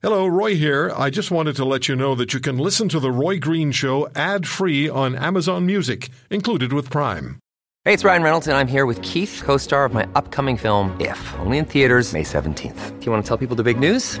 Hello, Roy here. I just wanted to let you know that you can listen to The Roy Green Show ad free on Amazon Music, included with Prime. Hey, it's Ryan Reynolds, and I'm here with Keith, co star of my upcoming film, If, only in theaters, May 17th. Do you want to tell people the big news?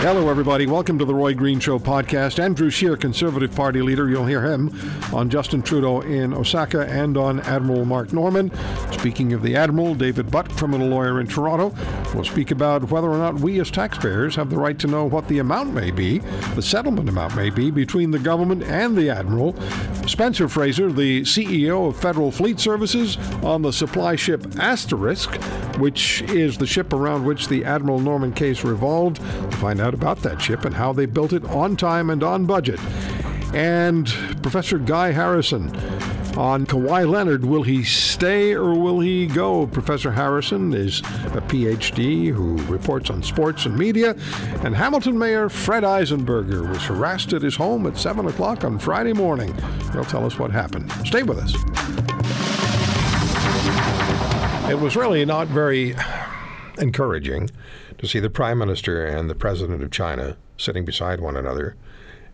Hello, everybody. Welcome to the Roy Green Show podcast. Andrew Scheer, Conservative Party leader. You'll hear him on Justin Trudeau in Osaka and on Admiral Mark Norman. Speaking of the Admiral, David Butt, criminal lawyer in Toronto, will speak about whether or not we as taxpayers have the right to know what the amount may be, the settlement amount may be, between the government and the Admiral. Spencer Fraser, the CEO of Federal Fleet Services, on the supply ship Asterix, which is the ship around which the Admiral Norman case revolved. To find out about that ship and how they built it on time and on budget. And Professor Guy Harrison on Kawhi Leonard. Will he stay or will he go? Professor Harrison is a PhD who reports on sports and media. And Hamilton Mayor Fred Eisenberger was harassed at his home at 7 o'clock on Friday morning. He'll tell us what happened. Stay with us. It was really not very encouraging to see the Prime Minister and the President of China sitting beside one another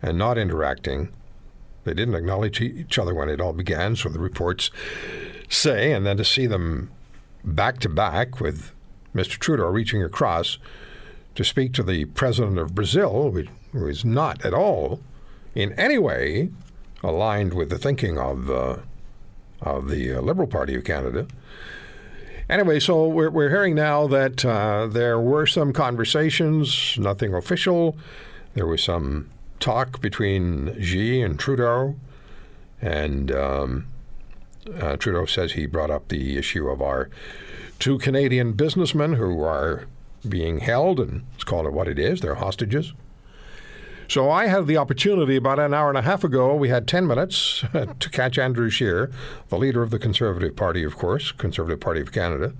and not interacting. They didn't acknowledge each other when it all began, so the reports say, and then to see them back to back with Mr. Trudeau reaching across to speak to the President of Brazil, who is not at all in any way aligned with the thinking of, uh, of the uh, Liberal Party of Canada. Anyway, so we're, we're hearing now that uh, there were some conversations, nothing official. There was some talk between Xi and Trudeau, and um, uh, Trudeau says he brought up the issue of our two Canadian businessmen who are being held, and let's call it what it is, they're hostages. So I had the opportunity about an hour and a half ago. We had 10 minutes to catch Andrew Scheer, the leader of the Conservative Party, of course, Conservative Party of Canada.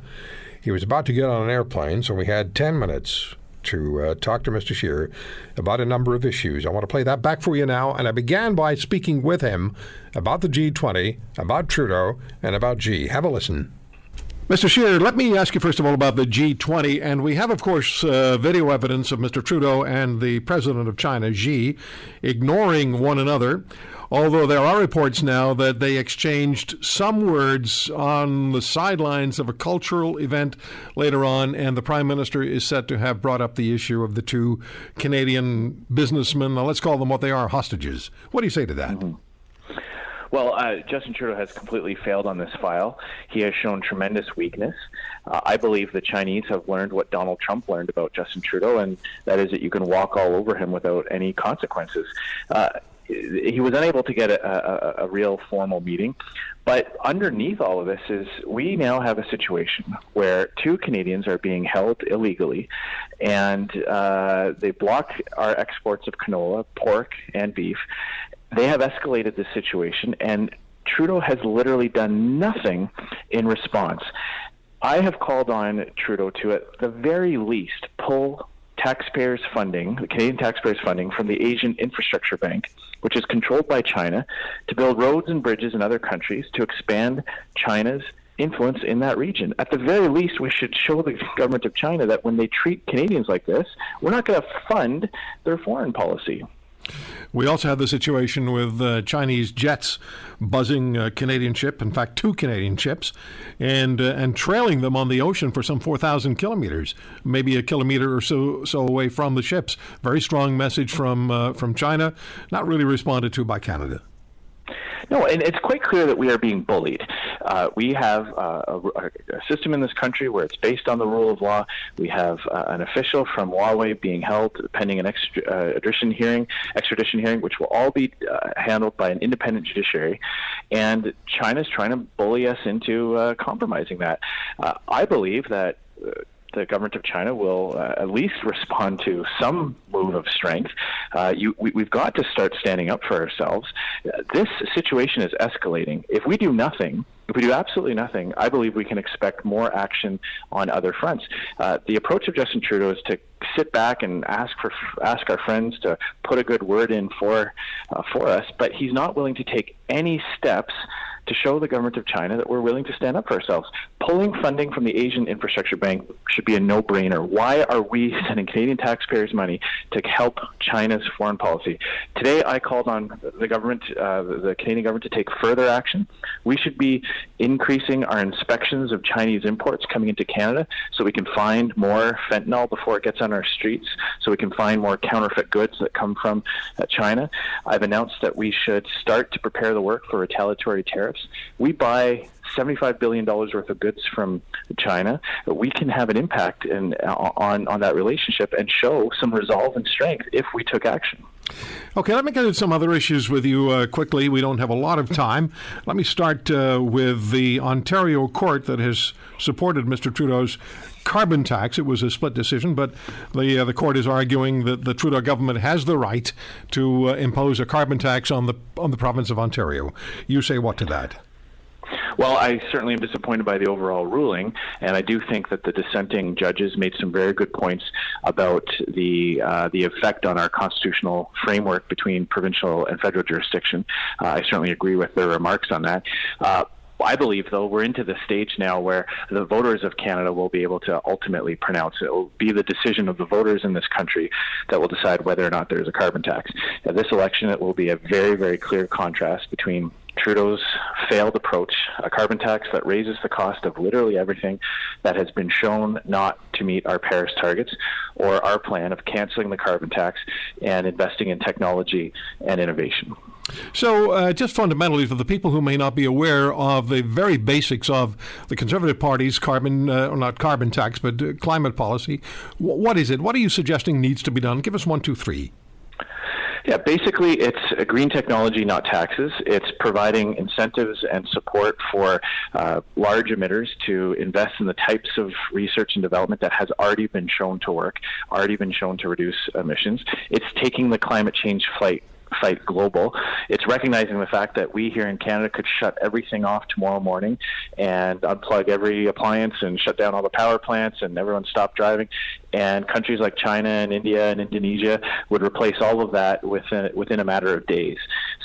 He was about to get on an airplane, so we had 10 minutes to uh, talk to Mr. Scheer about a number of issues. I want to play that back for you now. And I began by speaking with him about the G20, about Trudeau, and about Xi. Have a listen. Mr. Scheer, let me ask you first of all about the G20. And we have, of course, uh, video evidence of Mr. Trudeau and the president of China, Xi, ignoring one another. Although there are reports now that they exchanged some words on the sidelines of a cultural event later on, and the Prime Minister is said to have brought up the issue of the two Canadian businessmen, let's call them what they are, hostages. What do you say to that? Mm-hmm. Well, uh, Justin Trudeau has completely failed on this file. He has shown tremendous weakness. Uh, I believe the Chinese have learned what Donald Trump learned about Justin Trudeau, and that is that you can walk all over him without any consequences. Uh, he was unable to get a, a, a, real formal meeting. But underneath all of this is we now have a situation where two Canadians are being held illegally, and uh, they block our exports of canola, pork, and beef. They have escalated the situation, and Trudeau has literally done nothing in response. I have called on Trudeau to, at the very least, pull taxpayers' funding, the Canadian taxpayers' funding, from the Asian Infrastructure Bank, which is controlled by China, to build roads and bridges in other countries to expand China's influence in that region. At the very least, we should show the government of China that when they treat Canadians like this, we're not going to fund their foreign policy. We also have the situation with uh, Chinese jets buzzing a Canadian ship, in fact, two Canadian ships, and uh, and trailing them on the ocean for some 4,000 kilometers, maybe a kilometer or so so away from the ships. Very strong message from uh, from China, not really responded to by Canada. No, and it's quite clear that we are being bullied. Uh, we have uh, a, a, system in this country where it's based on the rule of law. We have uh, an official from Huawei being held pending an extradition uh, hearing, extradition hearing, which will all be uh, handled by an independent judiciary. And China is trying to bully us into uh, compromising that. I believe that the government of China will uh, at least respond to some move of strength. Uh, you, we, have got to start standing up for ourselves. This situation is escalating. If we do nothing, if we do absolutely nothing, I believe we can expect more action on other fronts. Uh, the approach of Justin Trudeau is to sit back and ask for ask our friends to put a good word in for uh, for us, but he's not willing to take any steps to show the government of China that we're willing to stand up for ourselves. Pulling funding from the Asian Infrastructure Bank should be a no brainer. Why are we sending Canadian taxpayers' money to help China's foreign policy? Today, I called on the government, uh, the Canadian government, to take further action. We should be increasing our inspections of Chinese imports coming into Canada so we can find more fentanyl before it gets on our streets, so we can find more counterfeit goods that come from uh, China. I've announced that we should start to prepare the work for retaliatory tariffs tariffs. We buy $75 billion worth of goods from China, we can have an impact in, on, on that relationship and show some resolve and strength if we took action. Okay, let me get into some other issues with you uh, quickly. We don't have a lot of time. Let me start uh, with the Ontario court that has supported Mr. Trudeau's carbon tax. It was a split decision, but the uh, the court is arguing that the Trudeau government has the right to uh, impose a carbon tax on the on the province of Ontario. You say what to that? Well, I certainly am disappointed by the overall ruling, and I do think that the dissenting judges made some very good points about the uh, the effect on our constitutional framework between provincial and federal jurisdiction. Uh, I certainly agree with their remarks on that. Uh, I believe, though, we're into the stage now where the voters of Canada will be able to ultimately pronounce it. will be the decision of the voters in this country that will decide whether or not there's a carbon tax. At this election, it will be a very, very clear contrast between Trudeau's failed approach, a carbon tax that raises the cost of literally everything that has been shown not to meet our Paris targets, or our plan of canceling the carbon tax and investing in technology and innovation. So, uh, just fundamentally, for the people who may not be aware of the very basics of the Conservative Party's carbon, uh, or not carbon tax, but uh, climate policy, what is it? What are you suggesting needs to be done? Give us one, two, three. Yeah, basically, it's green technology, not taxes. It's providing incentives and support for uh, large emitters to invest in the types of research and development that has already been shown to work, already been shown to reduce emissions. It's taking the climate change fight fight global. It's recognizing the fact that we here in Canada could shut everything off tomorrow morning and unplug every appliance and shut down all the power plants and everyone stop driving and countries like China and India and Indonesia would replace all of that within within a matter of days.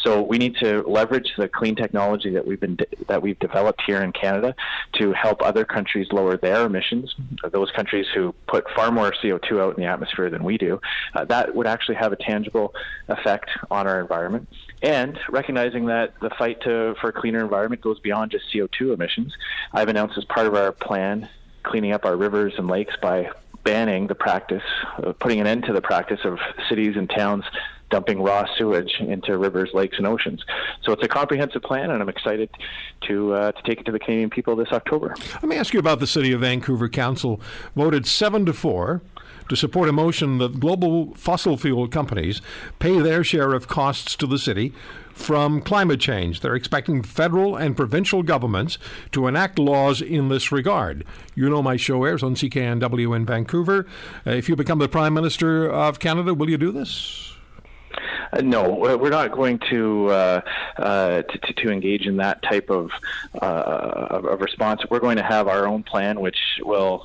So we need to leverage the clean technology that we've been that we've developed here in Canada to help other countries lower their emissions. Those countries who put far more CO2 out in the atmosphere than we do, uh, that would actually have a tangible effect on our environment. And recognizing that the fight to, for a cleaner environment goes beyond just CO2 emissions, I've announced as part of our plan cleaning up our rivers and lakes by banning the practice, uh, putting an end to the practice of cities and towns dumping raw sewage into rivers, lakes, and oceans. So it's a comprehensive plan, and I'm excited to uh, to take it to the Canadian people this October. Let me ask you about the City of Vancouver Council. Voted seven to four to support a motion that global fossil fuel companies pay their share of costs to the city from climate change. They're expecting federal and provincial governments to enact laws in this regard. You know, my show airs on CKNW in Vancouver. Uh, if you become the Prime Minister of Canada, will you do this? Uh, no, we're not going to, uh, uh, to, to engage in that type of uh, of response. We're going to have our own plan, which will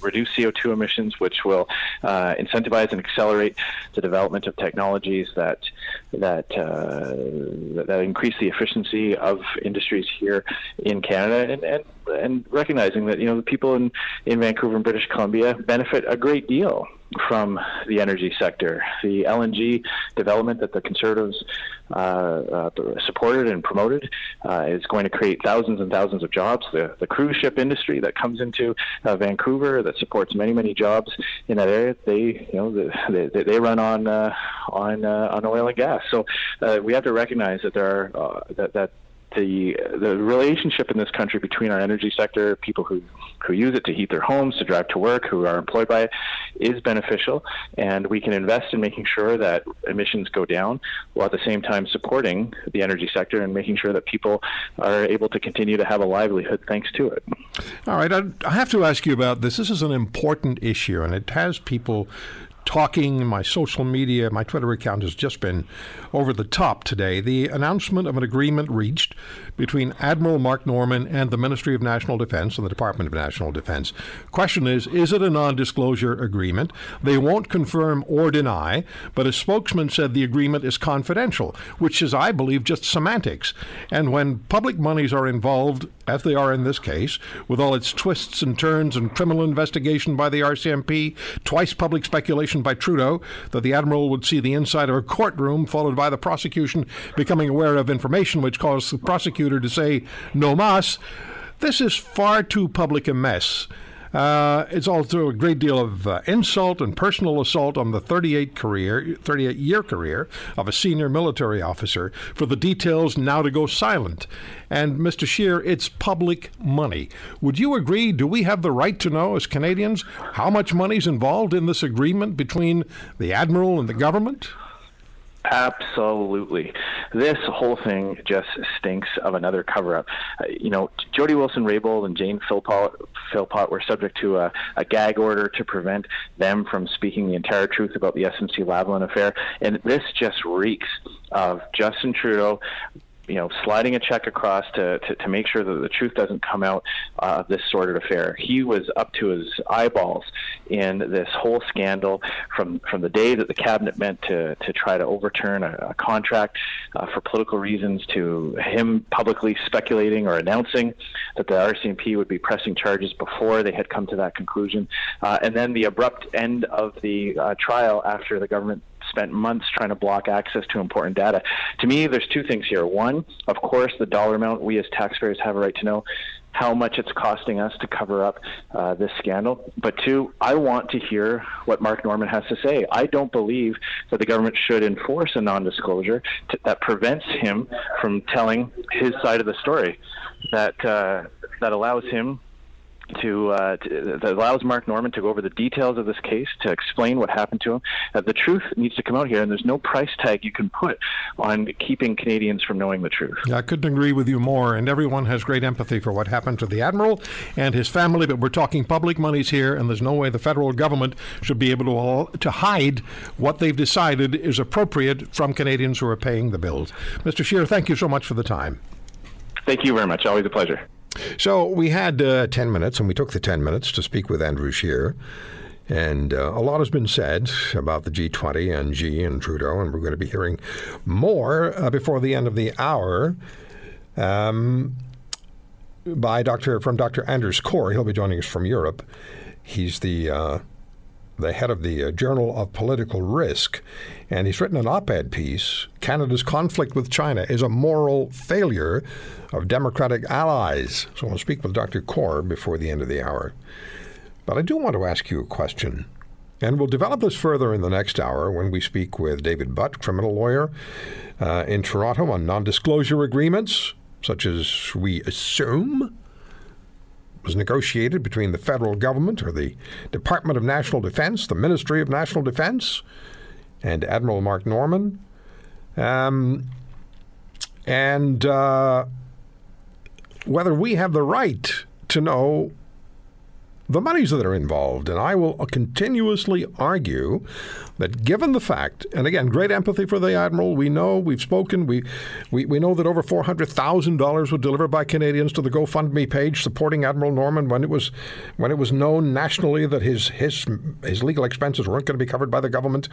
reduce CO2 emissions, which will uh, incentivize and accelerate the development of technologies that that uh, that increase the efficiency of industries here in Canada, and, and and recognizing that you know the people in in Vancouver and British Columbia benefit a great deal from the energy sector. The LNG development that the Conservatives uh, uh, supported and promoted uh, is going to create thousands and thousands of jobs. The, the cruise ship industry that comes into uh, Vancouver that supports many many jobs in that area. They you know they, they run on uh, on uh, on oil and gas. So uh, we have to recognize that there are uh, that that the the relationship in this country between our energy sector, people who who use it to heat their homes, to drive to work, who are employed by it, is beneficial, and we can invest in making sure that emissions go down, while at the same time supporting the energy sector and making sure that people are able to continue to have a livelihood thanks to it. All right, I have to ask you about this. This is an important issue, and it has people talking. My social media, my Twitter account has just been over the top today. The announcement of an agreement reached between Admiral Mark Norman and the Ministry of National Defense and the Department of National Defense. Question is, is it a non-disclosure agreement? They won't confirm or deny, but a spokesman said the agreement is confidential, which is, I believe, just semantics. And when public monies are involved, as they are in this case, with all its twists and turns and criminal investigation by the RCMP, twice public speculation by Trudeau that the Admiral would see the inside of a courtroom, followed by the prosecution becoming aware of information which caused the prosecutor to say no mas. This is far too public a mess uh, it's also a great deal of uh, insult and personal assault on the 38 career, 38 year career of a senior military officer for the details now to go silent. And Mr. Scheer, it's public money. Would you agree? Do we have the right to know as Canadians how much money is involved in this agreement between the admiral and the government? Absolutely. This whole thing just stinks of another cover up. Uh, you know, Jody Wilson Raybould and Jane Philpott, Philpott were subject to a, a, gag order to prevent them from speaking the entire truth about the SNC Lavalin affair. And this just reeks of Justin Trudeau you know, sliding a check across to, to, to make sure that the truth doesn't come out uh, of this sordid affair. He was up to his eyeballs in this whole scandal from, from the day that the cabinet meant to, to try to overturn a, a contract uh, for political reasons to him publicly speculating or announcing that the RCMP would be pressing charges before they had come to that conclusion. Uh, and then the abrupt end of the uh, trial after the government spent months trying to block access to important data. To me, there's two things here. One, of course, the dollar amount we as taxpayers have a right to know how much it's costing us to cover up uh, this scandal. But two, I want to hear what Mark Norman has to say. I don't believe that the government should enforce a non-disclosure that prevents him from telling his side of the story. That uh, that allows him to, uh, to, that allows Mark Norman to go over the details of this case, to explain what happened to him. Uh, the truth needs to come out here, and there's no price tag you can put on keeping Canadians from knowing the truth. Yeah, I couldn't agree with you more. And everyone has great empathy for what happened to the admiral and his family. But we're talking public monies here, and there's no way the federal government should be able to to hide what they've decided is appropriate from Canadians who are paying the bills. Mr. Scheer, thank you so much for the time. Thank you very much. Always a pleasure. So we had uh, 10 minutes, and we took the 10 minutes to speak with Andrew Scheer. And uh, a lot has been said about the G20 and Xi and Trudeau, and we're going to be hearing more uh, before the end of the hour um, by Dr. from Dr. Anders Corr. He'll be joining us from Europe. He's the uh, the head of the uh, Journal of Political Risk, and he's written an op ed piece Canada's conflict with China is a moral failure of democratic allies. So I'll speak with Dr. Corr before the end of the hour. But I do want to ask you a question. And we'll develop this further in the next hour when we speak with David Butt, criminal lawyer uh, in Toronto, on non disclosure agreements, such as we assume was negotiated between the federal government or the Department of National Defense, the Ministry of National Defense, and Admiral Mark Norman. Um, and uh, whether we have the right to know the monies that are involved. And I will continuously argue that given the fact, and again, great empathy for the Admiral, we know, we've spoken, we, we, we know that over $400,000 were delivered by Canadians to the GoFundMe page supporting Admiral Norman when it was, when it was known nationally that his, his, his legal expenses weren't going to be covered by the government.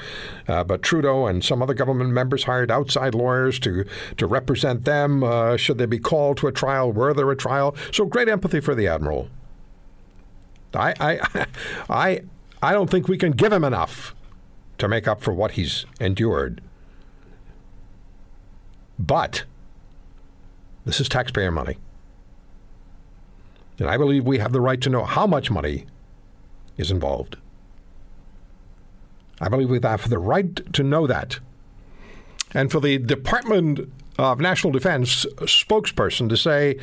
Uh, but Trudeau and some other government members hired outside lawyers to, to represent them uh, should they be called to a trial, were there a trial. So great empathy for the Admiral. I, I, I, I don't think we can give him enough to make up for what he's endured. But this is taxpayer money. And I believe we have the right to know how much money is involved. I believe we have the right to know that. And for the Department of National Defense spokesperson to say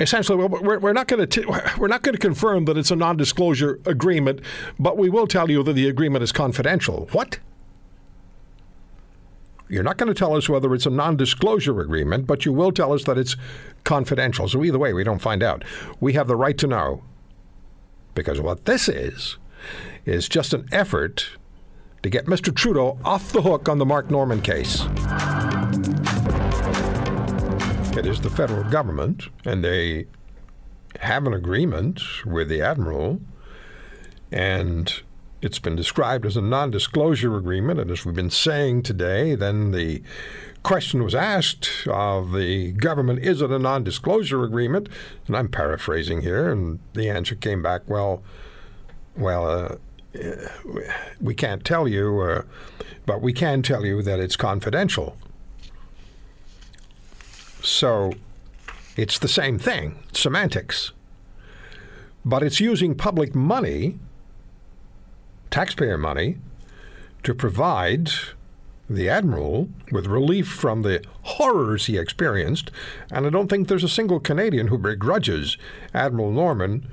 essentially, we're, we're not going to we're not going to confirm that it's a non-disclosure agreement, but we will tell you that the agreement is confidential. What? You're not going to tell us whether it's a non-disclosure agreement, but you will tell us that it's confidential. So either way, we don't find out. We have the right to know. Because what this is is just an effort to get Mr. Trudeau off the hook on the Mark Norman case. It is the federal government, and they have an agreement with the admiral, and it's been described as a non disclosure agreement. And as we've been saying today, then the question was asked of the government is it a non disclosure agreement? And I'm paraphrasing here, and the answer came back well, well, uh, we can't tell you, uh, but we can tell you that it's confidential. So it's the same thing, semantics. But it's using public money, taxpayer money, to provide the Admiral with relief from the horrors he experienced. And I don't think there's a single Canadian who begrudges Admiral Norman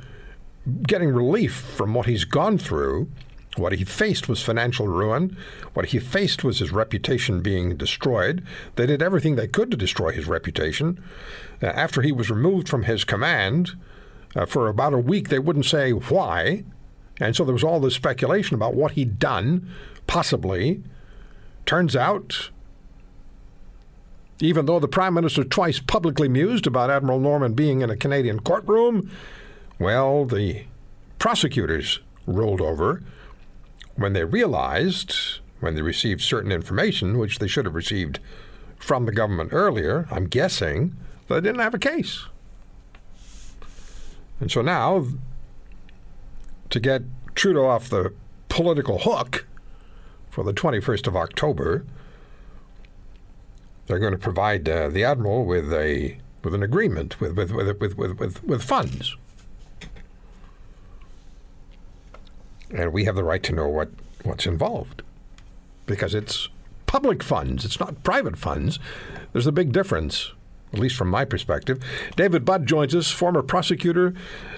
getting relief from what he's gone through what he faced was financial ruin. What he faced was his reputation being destroyed. They did everything they could to destroy his reputation. Uh, after he was removed from his command, uh, for about a week, they wouldn't say why. And so there was all this speculation about what he'd done, possibly. Turns out, even though the Prime Minister twice publicly mused about Admiral Norman being in a Canadian courtroom, well, the prosecutors rolled over when they realized, when they received certain information, which they should have received from the government earlier, I'm guessing, they didn't have a case. And so now, to get Trudeau off the political hook for the 21st of October, they're going to provide uh, the admiral with a with an agreement with with with with with, with, with funds. And we have the right to know what, what's involved because it's public funds, it's not private funds. There's a big difference, at least from my perspective. David Butt joins us, former prosecutor,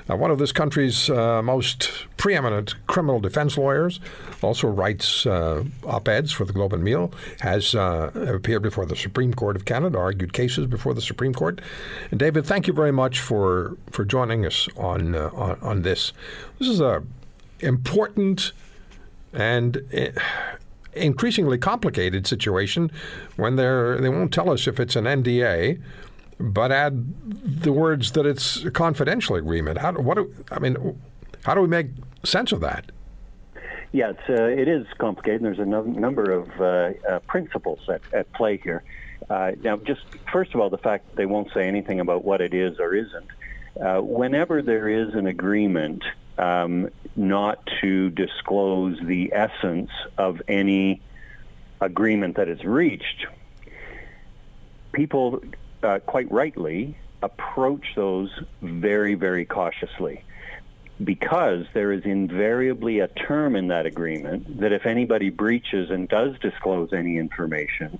uh, one of this country's uh, most preeminent criminal defense lawyers, also writes uh, op eds for the Globe and Mail, has uh, appeared before the Supreme Court of Canada, argued cases before the Supreme Court. And David, thank you very much for, for joining us on, uh, on, on this. This is a important and eh, increasingly complicated situation when they're they won't tell us if it's an NDA, but add the words that it's a confidential agreement. How what do, I mean? How do we make sense of that? Yeah, it's, uh, it is complicated. There's a no- number of uh, uh, principles at, at play here. Uh, now, just first of all, the fact that they won't say anything about what it is or isn't. Uh, whenever there is an agreement um, not to disclose the essence of any agreement that is reached. People, uh, quite rightly, approach those very, very cautiously because there is invariably a term in that agreement that if anybody breaches and does disclose any information,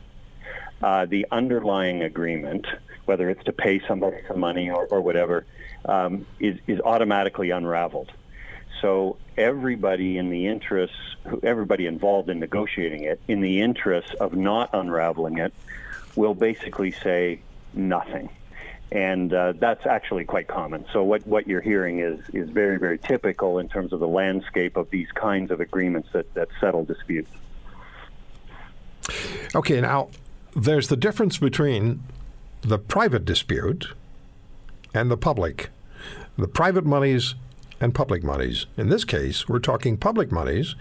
uh, the underlying agreement, whether it's to pay somebody some money or, or whatever, um, is, is automatically unraveled. So everybody in the interest, everybody involved in negotiating it, in the interest of not unraveling it, will basically say nothing. And uh, that's actually quite common. So what, what you're hearing is, is very, very typical in terms of the landscape of these kinds of agreements that, that settle disputes. Okay, now there's the difference between the private dispute and the public. The private monies and public monies. In this case, we're talking public monies,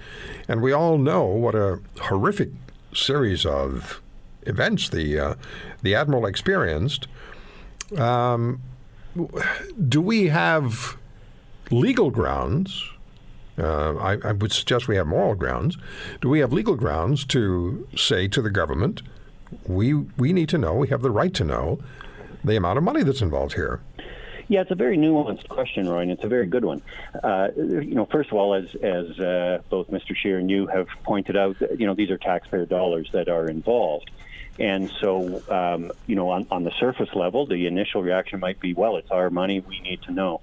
and we all know what a horrific series of events the uh, the admiral experienced. Um, do we have legal grounds? Uh, I, I, would suggest we have moral grounds. Do we have legal grounds to say to the government, we we need to know, we have the right to know the amount of money that's involved here? Yeah, it's a very nuanced question, Roy, and it's a very good one. Uh, you know, first of all, as as uh, both Mr. Scheer and you have pointed out, you know, these are taxpayer dollars that are involved. And so, um, you know, on, on the surface level, the initial reaction might be, well, it's our money, we need to know.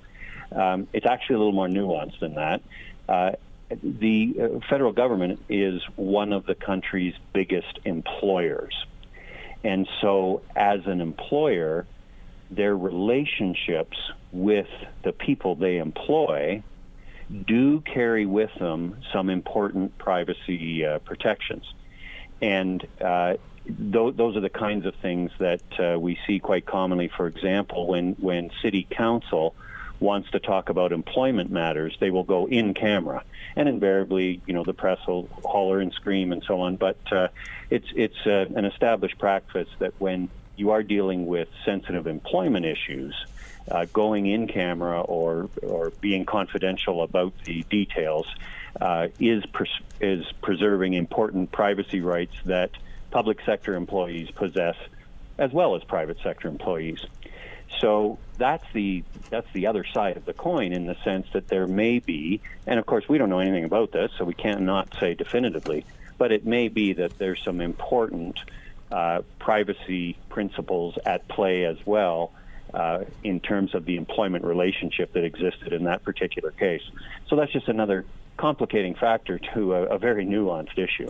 Um, it's actually a little more nuanced than that. Uh, the uh, federal government is one of the country's biggest employers. And so, as an employer, their relationships with the people they employ do carry with them some important privacy uh, protections. And uh, th- those are the kinds of things that uh, we see quite commonly. For example, when, when city council wants to talk about employment matters, they will go in camera, and invariably, you know, the press will holler and scream and so on. But uh, it's it's uh, an established practice that when you are dealing with sensitive employment issues, uh, going in camera or or being confidential about the details uh, is is preserving important privacy rights that public sector employees possess, as well as private sector employees. So that's the that's the other side of the coin in the sense that there may be, and of course we don't know anything about this, so we can't not say definitively, but it may be that there's some important privacy principles at play as well uh, in terms of the employment relationship that existed in that particular case. So that's just another complicating factor to a, a very nuanced issue.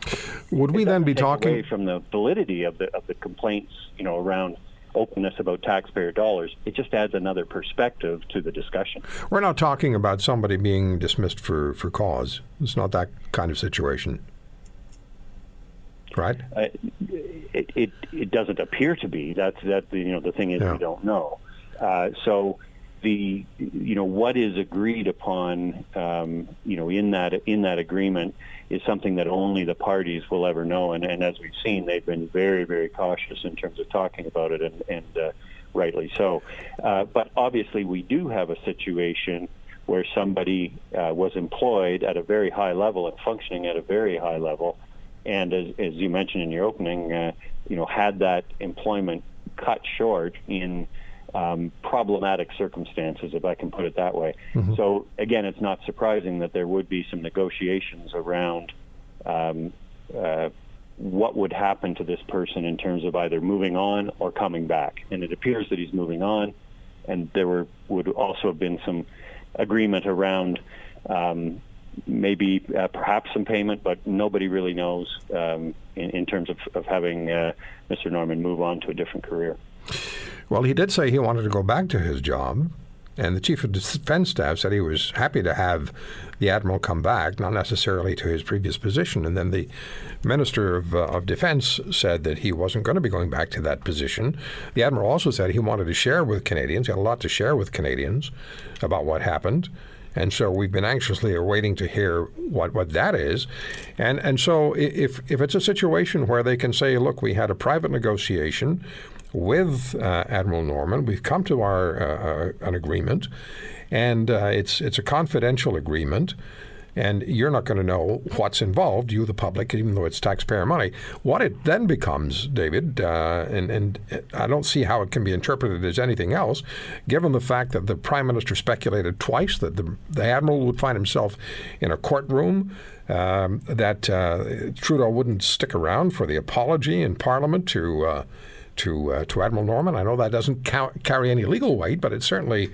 Would we then be talking away from the validity of the of the complaints, you know, around openness about taxpayer dollars, it just adds another perspective to the discussion. We're not talking about somebody being dismissed for, for cause. It's not that kind of situation. Right? Uh, it, it, it doesn't appear to be. That's that you know the thing is Yeah. we don't know. Uh, so the you know what is agreed upon um, you know in that in that agreement is something that only the parties will ever know. And, and as we've seen, they've been very very cautious in terms of talking about it, and, and uh, rightly so. Uh, but obviously, we do have a situation where somebody uh, was employed at a very high level and functioning at a very high level, and as, as you mentioned in your opening, uh, you know, had that employment cut short in um, problematic circumstances, if I can put it that way. So again, it's not surprising that there would be some negotiations around um, uh, what would happen to this person in terms of either moving on or coming back. And it appears that he's moving on, and there were would also have been some agreement around um, maybe uh, perhaps some payment, but nobody really knows um, in, in terms of, of having uh, Mr. Norman move on to a different career. Well, he did say he wanted to go back to his job, and the chief of defense staff said he was happy to have the admiral come back, not necessarily to his previous position. And then the minister of, uh, of defense said that he wasn't going to be going back to that position. The admiral also said he wanted to share with Canadians, he had a lot to share with Canadians about what happened. And so we've been anxiously awaiting to hear what, what that is. And and so if if it's a situation where they can say, look, we had a private negotiation with uh, Admiral Norman, we've come to our uh, uh, an agreement, and uh, it's it's a confidential agreement. And you're not going to know what's involved, you, the public, even though it's taxpayer money. What it then becomes, David, uh, and, and I don't see how it can be interpreted as anything else, given the fact that the Prime Minister speculated twice that the, the Admiral would find himself in a courtroom, um, that uh, Trudeau wouldn't stick around for the apology in Parliament to, uh, to, uh, to Admiral Norman. I know that doesn't count, carry any legal weight, but it certainly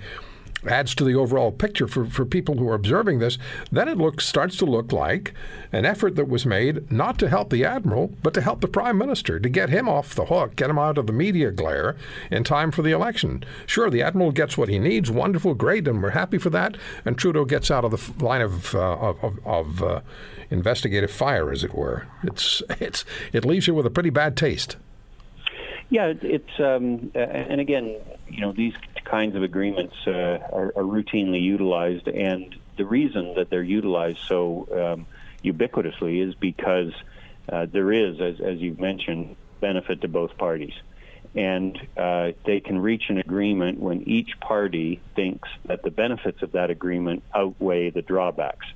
adds to the overall picture for, for people who are observing this, then it looks starts to look like an effort that was made not to help the admiral, but to help the prime minister to get him off the hook, get him out of the media glare in time for the election. Sure, the admiral gets what he needs, wonderful, great, and we're happy for that. And Trudeau gets out of the line of uh, of, of, uh, investigative fire, as it were. It's it's it leaves you with a pretty bad taste. Yeah, it's um, and again, you know, these kinds of agreements uh, are, are routinely utilized, and the reason that they're utilized so um, ubiquitously is because uh, there is, as, as you've mentioned, benefit to both parties, and uh, they can reach an agreement when each party thinks that the benefits of that agreement outweigh the drawbacks.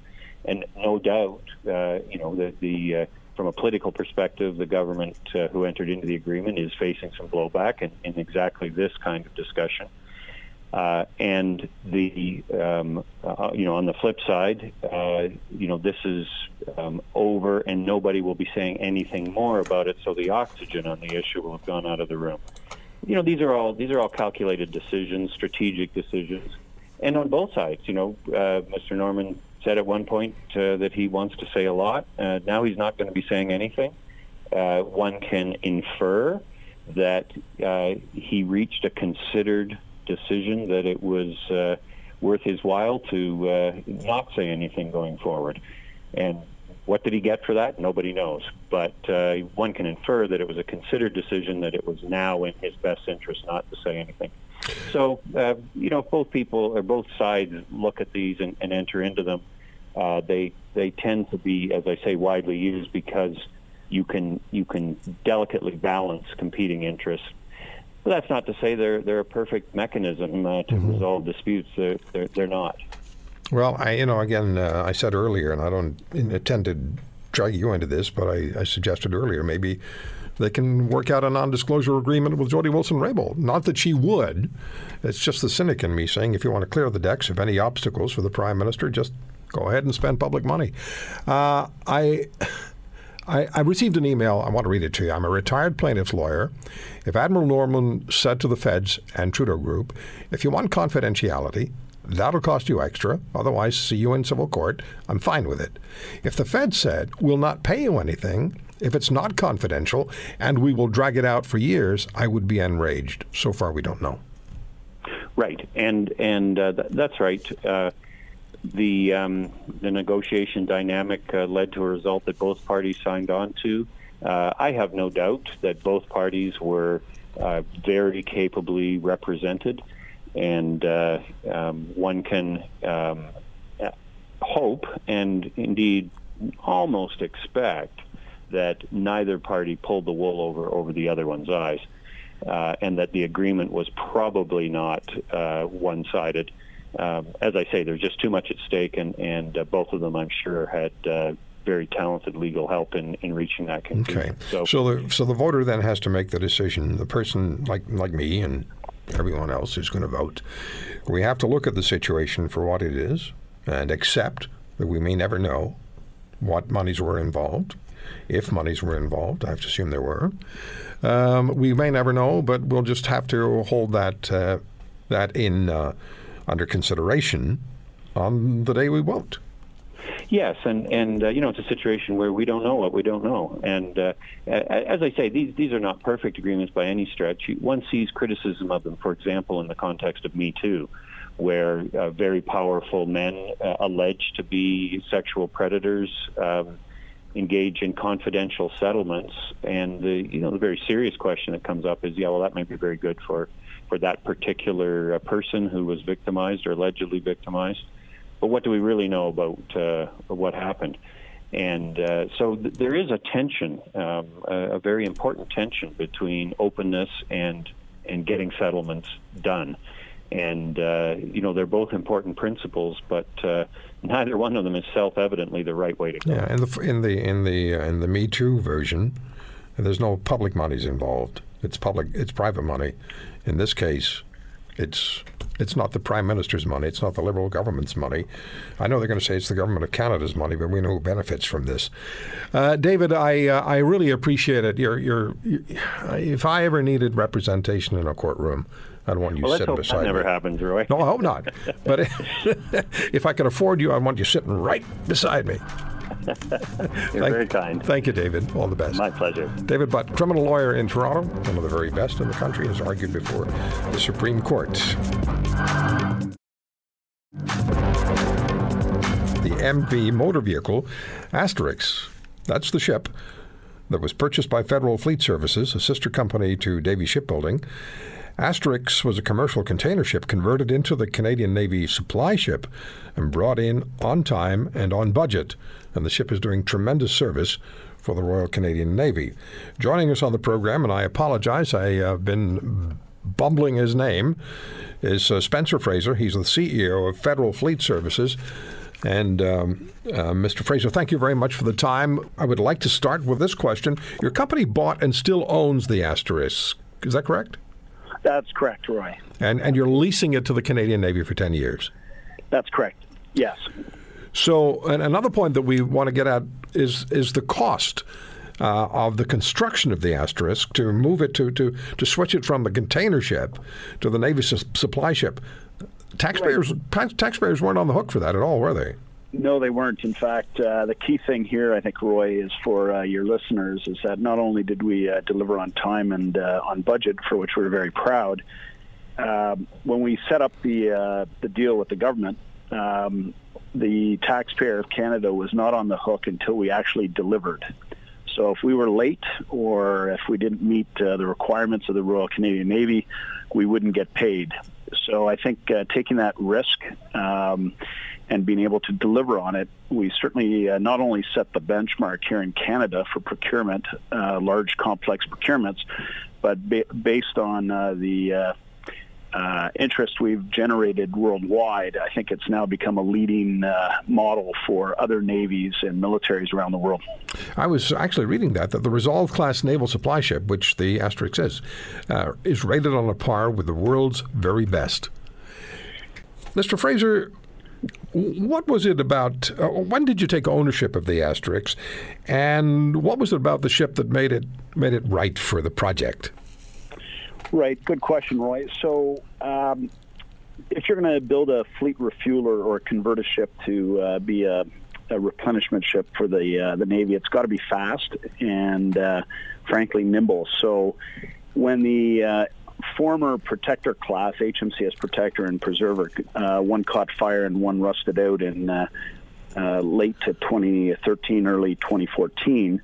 And no doubt, uh, you know, the, the uh, from a political perspective, the government uh, who entered into the agreement is facing some blowback in, in exactly this kind of discussion. Uh, and the um, uh, you know on the flip side, uh, you know this is um, over, and nobody will be saying anything more about it. So the oxygen on the issue will have gone out of the room. You know these are all these are all calculated decisions, strategic decisions, and on both sides. You know, uh, Mr. Norman said at one point uh, that he wants to say a lot. Uh, now he's not going to be saying anything. one can infer that he reached a considered decision that it was uh, worth his while to uh, not say anything going forward. And what did he get for that? Nobody knows. But uh, one can infer that it was a considered decision that it was now in his best interest not to say anything. So, uh, you know, if both people or both sides look at these and, and enter into them, uh, they they tend to be, as I say, widely used because you can you can delicately balance competing interests well, that's not to say they're they're a perfect mechanism uh, to mm-hmm. resolve disputes. They're, they're, they're not. Well, I you know again uh, I said earlier, and I don't intend to drag you into this, but I, I suggested earlier maybe they can work out a non-disclosure agreement with Jody Wilson-Raybould. Not that she would. It's just the cynic in me saying if you want to clear the decks of any obstacles for the prime minister, just go ahead and spend public money. Uh, I. I, I, received an email. I want to read it to you. I'm a retired plaintiff's lawyer. If Admiral Norman said to the feds and Trudeau Group, if you want confidentiality, that'll cost you extra. Otherwise, see you in civil court. I'm fine with it. If the feds said, we'll not pay you anything if it's not confidential and we will drag it out for years, I would be enraged. So far, we don't know. Right, and and uh, th- that's right. Uh, the um, the negotiation dynamic uh, led to a result that both parties signed on to. Uh, I have no doubt that both parties were uh, very capably represented, and uh, um, one can um, hope and indeed almost expect that neither party pulled the wool over over the other one's eyes, uh, and that the agreement was probably not uh, one-sided um, as I say, there's just too much at stake, and and uh, both of them, I'm sure, had uh, very talented legal help in, in reaching that conclusion. Okay. So, so the so the voter then has to make the decision. The person like like me and everyone else who's going to vote, we have to look at the situation for what it is and accept that we may never know what monies were involved. If monies were involved, I have to assume there were. Um, we may never know, but we'll just have to hold that uh, that in uh, under consideration on the day we won't. Yes, and and uh, you know it's a situation where we don't know what we don't know, and uh, as I say, these these are not perfect agreements by any stretch. One sees criticism of them, for example, in the context of Me Too, where uh, very powerful men uh, alleged to be sexual predators um, engage in confidential settlements, and the you know the very serious question that comes up is, yeah, well, that might be very good for for that particular uh, person who was victimized or allegedly victimized. But what do we really know about uh, what happened? And uh, so th- there is a tension, um, a, a, very important tension between openness and and getting settlements done. And uh, you know they're both important principles, but uh, neither one of them is self-evidently the right way to go. Yeah, in the in the in the uh, in the Me Too version, there's no public monies involved. It's public. It's private money. In this case, it's it's not the prime minister's money. It's not the liberal government's money. I know they're going to say it's the government of Canada's money, but we know who benefits from this. Uh, David, I uh, I really appreciate it. You're, you're, you're, if I ever needed representation in a courtroom, I'd want you well, sitting beside that never me. happens, Roy. No, I hope not. but if I could afford you, I want you sitting right beside me. You're thank, very kind. Thank you, David. All the best. My pleasure. David Butt, criminal lawyer in Toronto, one of the very best in the country, has argued before the Supreme Court. The MV motor vehicle Asterix, that's the ship that was purchased by Federal Fleet Services, a sister company to Davie Shipbuilding. Asterix was a commercial container ship converted into the Canadian Navy supply ship and brought in on time and on budget, and the ship is doing tremendous service for the Royal Canadian Navy. Joining us on the program, and I apologize, I have been bumbling his name, is uh, Spencer Fraser. He's the CEO of Federal Fleet Services. And um, uh, Mr. Fraser, thank you very much for the time. I would like to start with this question. Your company bought and still owns the Asterix. Is that correct? That's correct, Roy. And and you're leasing it to the Canadian Navy for ten years. That's correct. Yes. So, another point that we want to get at is is the cost. Uh, of the construction of the Asterix to move it to, to, to switch it from the container ship to the Navy su- supply ship. Taxpayers right. taxpayers weren't on the hook for that at all, were they? No, they weren't. In fact, uh, the key thing here, I think, Roy, is for uh, your listeners, is that not only did we uh, deliver on time and uh, on budget, for which we're very proud. Um, when we set up the uh, the deal with the government, um, the taxpayer of Canada was not on the hook until we actually delivered. So if we were late or if we didn't meet uh, the requirements of the Royal Canadian Navy, we wouldn't get paid. So I think uh, taking that risk um, and being able to deliver on it, we certainly uh, not only set the benchmark here in Canada for procurement, uh, large complex procurements, but ba- based on uh, the uh, uh, interest we've generated worldwide, I think it's now become a leading uh, model for other navies and militaries around the world. I was actually reading that that the Resolve class naval supply ship, which the Asterix is, is rated on a par with the world's very best. Mr. Fraser, what was it about? Uh, when did you take ownership of the Asterix, and what was it about the ship that made it made it right for the project? Right. Good question, Roy. So, um, if you're going to build a fleet refueler or convert a ship to uh, be a, a, replenishment ship for the uh, the Navy, it's got to be fast and, uh, frankly, nimble. So, when the uh, former Protector class, HMCS Protector and Preserver, uh, one caught fire and one rusted out in uh, late to 2013, early 2014.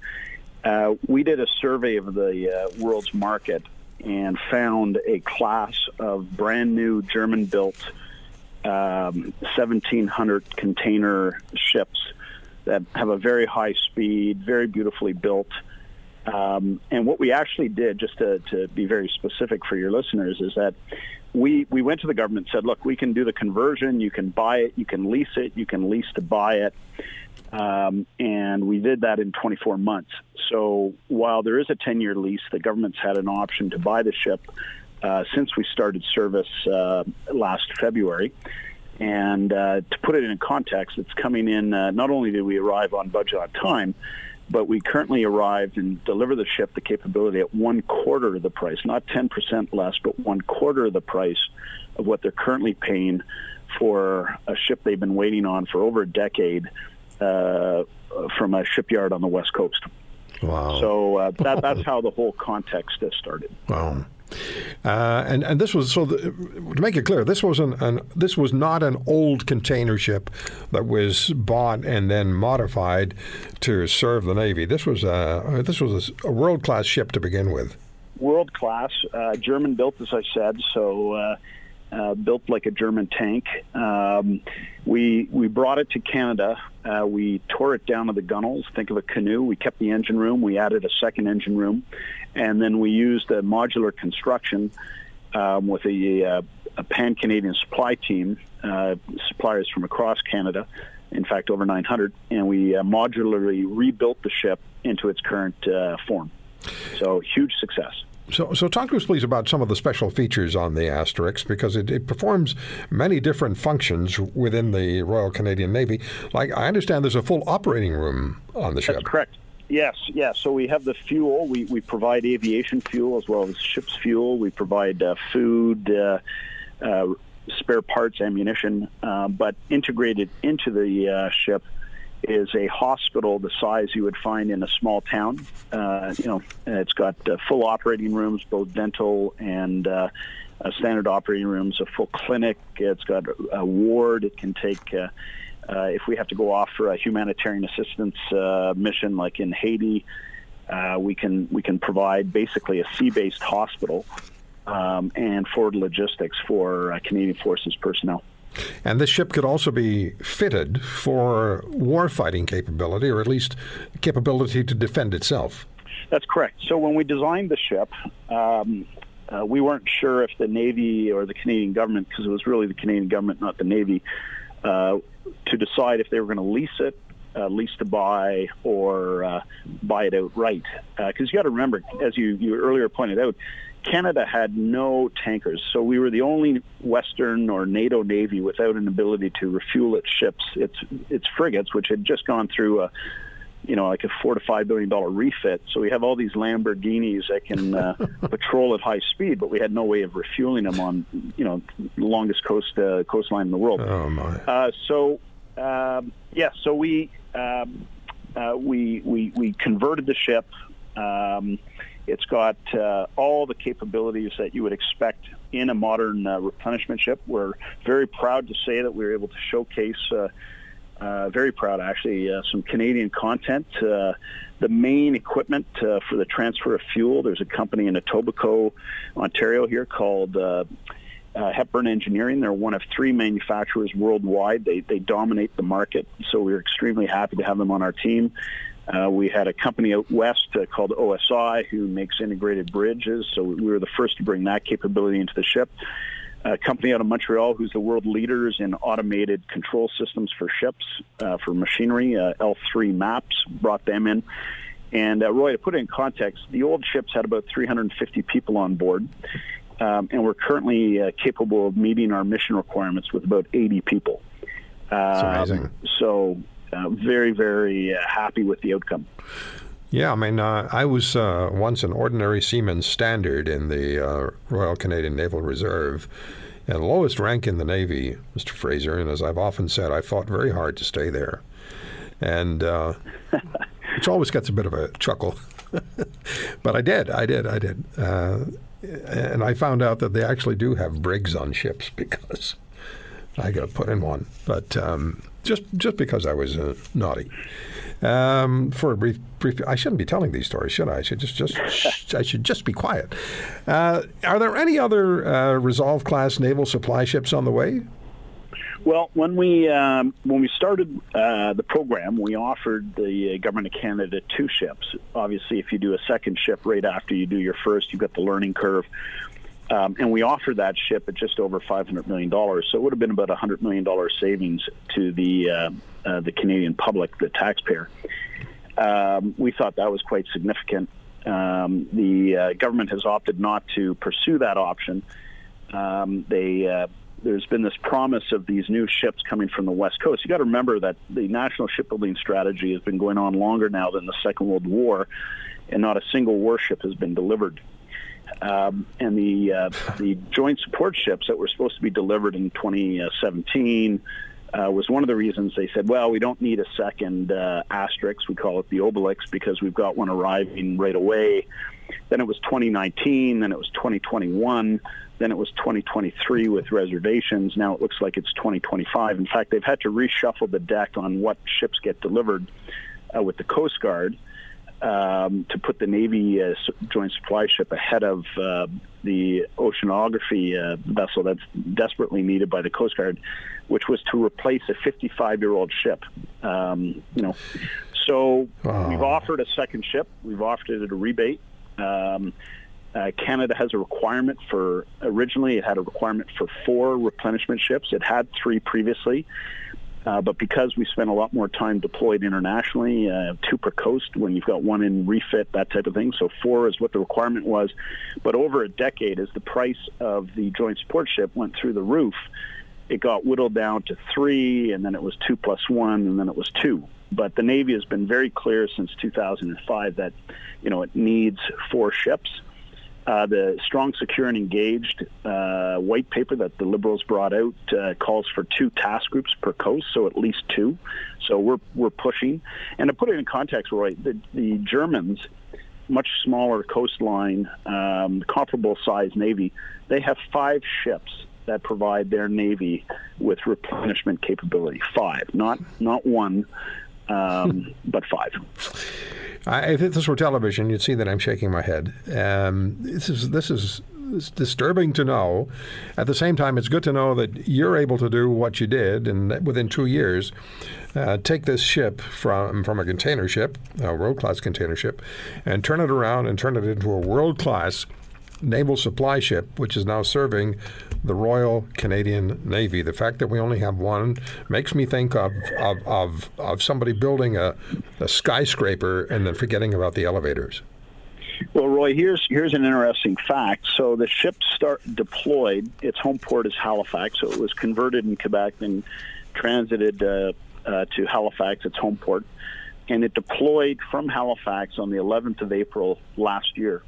we did a survey of the world's market and found a class of brand new German built um, 1700 container ships that have a very high speed, very beautifully built. Um, and what we actually did, just to, to, be very specific for your listeners, is that we, we went to the government and said, look, we can do the conversion, you can buy it, you can lease it, you can lease to buy it. Um, and we did that in 24 months. So while there is a 10 year lease, the government's had an option to buy the ship uh, since we started service uh, last February. And uh, to put it in context, it's coming in. Uh, not only did we arrive on budget on time, but we currently arrived and deliver the ship the capability at one quarter of the price, not 10% less, but one quarter of the price of what they're currently paying for a ship they've been waiting on for over a decade uh, from a shipyard on the west coast. Wow! So uh, that, that's how the whole context has started. Wow. Uh, and and this was so the, to make it clear, this was an, an, this was not an old container ship that was bought and then modified to serve the Navy. This was a this was a, world class ship to begin with. World class, uh, German built, as I said. So uh, uh, built like a German tank. Um, we we brought it to Canada. Uh, we tore it down to the gunnels. Think of a canoe. We kept the engine room. We added a second engine room, and then we used a modular construction um, with a, uh, a pan Canadian supply team, uh, suppliers from across Canada. In fact, over 900, and we uh, modularly rebuilt the ship into its current uh, form. So huge success. So, so talk to us, please, about some of the special features on the Asterix because it, it, performs many different functions within the Royal Canadian Navy. Like I understand, there's a full operating room on the ship. That's correct. Yes, yes. So we have the fuel. We, we provide aviation fuel as well as ship's fuel. We provide uh, food, uh, uh, spare parts, ammunition, uh, but integrated into the uh, ship is a hospital the size you would find in a small town. Uh, you know, it's got full operating rooms, both dental and uh, standard operating rooms, a full clinic. It's got a ward. It can take. Uh, uh, if we have to go off for a humanitarian assistance uh, mission, like in Haiti, we can we can provide basically a sea-based hospital um, and forward logistics for Canadian Forces personnel. And this ship could also be fitted for warfighting capability, or at least capability to defend itself. That's correct. So when we designed the ship, um, uh, we weren't sure if the Navy or the Canadian government, because it was really the Canadian government, not the Navy, uh, to decide if they were going to lease it, uh, lease to buy, or uh, buy it outright. Because uh, you got to remember, as you, you earlier pointed out, Canada had no tankers, so we were the only Western or NATO navy without an ability to refuel its ships, its its frigates, which had just gone through a you know, like a four to five billion dollar refit. So we have all these Lamborghinis that can uh, patrol at high speed, but we had no way of refueling them on, you know, the longest coast uh, coastline in the world. Oh my! Uh, so um, yeah, so we um, uh, we we we converted the ship. Um, it's got uh, all the capabilities that you would expect in a modern uh, replenishment ship. We're very proud to say that we were able to showcase uh, very proud, actually. Uh, some Canadian content. Uh, the main equipment uh, for the transfer of fuel. There's a company in Etobicoke, Ontario, here called. Uh, Hepburn Engineering. They're one of three manufacturers worldwide. They they dominate the market, so we're extremely happy to have them on our team. We had a company out west called OSI who makes integrated bridges, so we were the first to bring that capability into the ship a company out of Montreal who's the world leaders in automated control systems for ships, uh, for machinery. Uh, L3 MAPPS brought them in. And uh, Roy, to put it in context, the old ships had about 350 people on board, um, and we're currently uh, capable of meeting our mission requirements with about 80 people. That's um, amazing. So, uh, very, very uh, happy with the outcome. Yeah, I mean, uh, I was uh, once an ordinary seaman standard in the uh, Royal Canadian Naval Reserve, and lowest rank in the Navy, Mr. Fraser. And as I've often said, I fought very hard to stay there, and uh, which always gets a bit of a chuckle. but I did, I did, I did, uh, and I found out that they actually do have brigs on ships because I got put in one. But um, just just because I was uh, naughty. Um, for a brief, brief, I shouldn't be telling these stories, should I? I should just, just, I should just be quiet. Uh, are there any other uh, Resolve class naval supply ships on the way? Well, when we um, when we started uh, the program, we offered the government of Canada two ships. Obviously, if you do a second ship right after you do your first, you've got the learning curve. Um, and we offered that ship at just over $500 million. So it would have been about a $100 million savings to the, uh, uh, the Canadian public, the taxpayer. Um, we thought that was quite significant. Um, the uh, government has opted not to pursue that option. Um, they, uh, there's been this promise of these new ships coming from the West Coast. You got to remember that the national shipbuilding strategy has been going on longer now than the Second World War, and not a single warship has been delivered. Um, and the uh, the joint support ships that were supposed to be delivered in 2017 uh, was one of the reasons they said, well, we don't need a second uh, Asterix. We call it the Obelix because we've got one arriving right away. Then it was 2019. Then it was 2021. Then it was 2023 with reservations. Now it looks like it's 2025. In fact, they've had to reshuffle the deck on what ships get delivered uh, with the Coast Guard um, to put the Navy uh, Joint Supply Ship ahead of uh, the oceanography uh, vessel that's desperately needed by the Coast Guard, which was to replace a 55-year-old ship. Um, you know, so wow. we've offered a second ship. We've offered it a rebate. Um, uh, Canada has a requirement for originally it had a requirement for four replenishment ships. It had three previously. Uh, but because we spent a lot more time deployed internationally, uh, two per coast when you've got one in refit, that type of thing. So four is what the requirement was. But over a decade, as the price of the joint support ship went through the roof, it got whittled down to three, and then it was two plus one, and then it was two. But the Navy has been very clear since 2005 that, you know, it needs four ships. Uh, the strong, secure, and engaged uh, white paper that the Liberals brought out uh, calls for two task groups per coast, so at least two. So we're we're pushing. And to put it in context, Roy, the, the Germans, much smaller coastline, um, comparable size navy, they have five ships that provide their navy with replenishment capability. Five, not not one, um, but five. I, if this were television, you'd see that I'm shaking my head. Um, this is this is it's disturbing to know. At the same time, it's good to know that you're able to do what you did, and within two years, uh, take this ship from from a container ship, a world class container ship, and turn it around and turn it into a world class naval supply ship, which is now serving the Royal Canadian Navy. The fact that we only have one makes me think of, of, of, of somebody building a, a skyscraper and then forgetting about the elevators. Well, Roy, here's here's an interesting fact. So the ship start deployed. Its home port is Halifax. So it was converted in Quebec and transited uh, uh, to Halifax, its home port, and it deployed from Halifax on the 11th of April last year.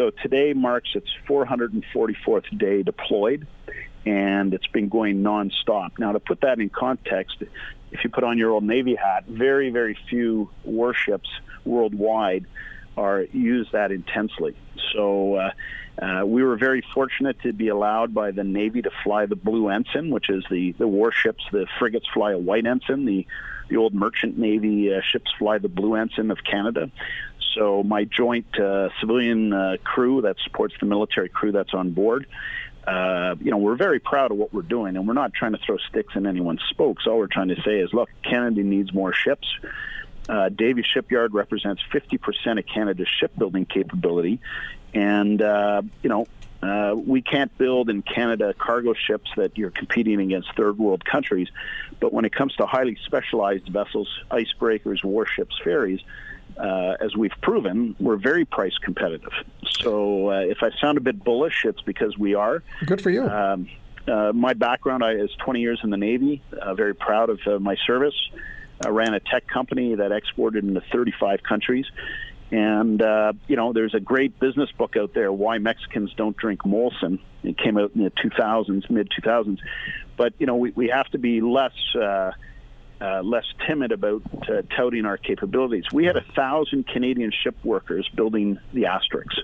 So today marks its 444th day deployed, and it's been going nonstop. Now, to put that in context, if you put on your old Navy hat, very, very few warships worldwide are use that intensely. So uh, uh, we were very fortunate to be allowed by the Navy to fly the Blue Ensign, which is the, the warships. The frigates fly a white ensign. The the old merchant Navy uh, ships fly the Blue Ensign of Canada. So my joint uh, civilian uh, crew that supports the military crew that's on board uh, you know, we're very proud of what we're doing, and we're not trying to throw sticks in anyone's spokes. All we're trying to say is, look, Canada needs more ships. Uh, Davie Shipyard represents 50% of Canada's shipbuilding capability, and uh, you know, uh, we can't build in Canada cargo ships that you're competing against third world countries. But when it comes to highly specialized vessels, icebreakers, warships, ferries, uh, as we've proven, we're very price competitive. So uh, if I sound a bit bullish, it's because we are. Good for you. Um, uh, my background I, is 20 years in the Navy. Uh, very proud of uh, my service. I ran a tech company that exported into 35 countries. And, uh, you know, there's a great business book out there, Why Mexicans Don't Drink Molson. It came out in the 2000s, mid 2000s. But, you know, we, we have to be less uh, less timid about uh, touting our capabilities. We had a thousand Canadian ship workers building the Asterix.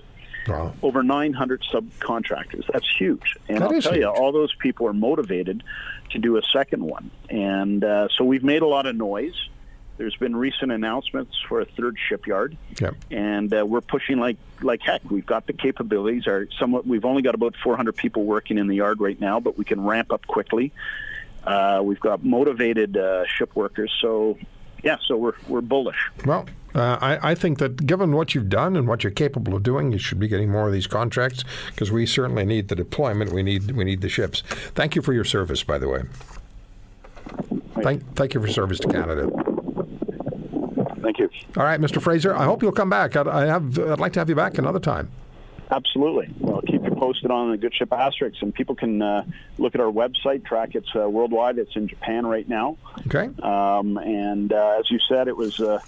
Wow. Over 900 subcontractors. That's huge. And that I'll tell huge. you, all those people are motivated to do a second one. And uh, so we've made a lot of noise. There's been recent announcements for a third shipyard, yep. and uh, we're pushing like like heck. We've got the capabilities. Our somewhat. We've only got about 400 people working in the yard right now, but we can ramp up quickly. Uh, we've got motivated uh, ship workers. So, yeah, so we're, we're bullish. Well, uh, I, I, think that given what you've done and what you're capable of doing, you should be getting more of these contracts because we certainly need the deployment. We need we need the ships. Thank you for your service, by the way. Thank, thank you for service to Canada. Thank you. All right, Mr. Fraser. I hope you'll come back. I'd, I have, I'd like to have you back another time. Absolutely. Well, keep posted on the Good Ship Asterix, and people can uh, look at our website, track it uh, worldwide. It's in Japan right now. Okay. Um, and uh, as you said, it was uh,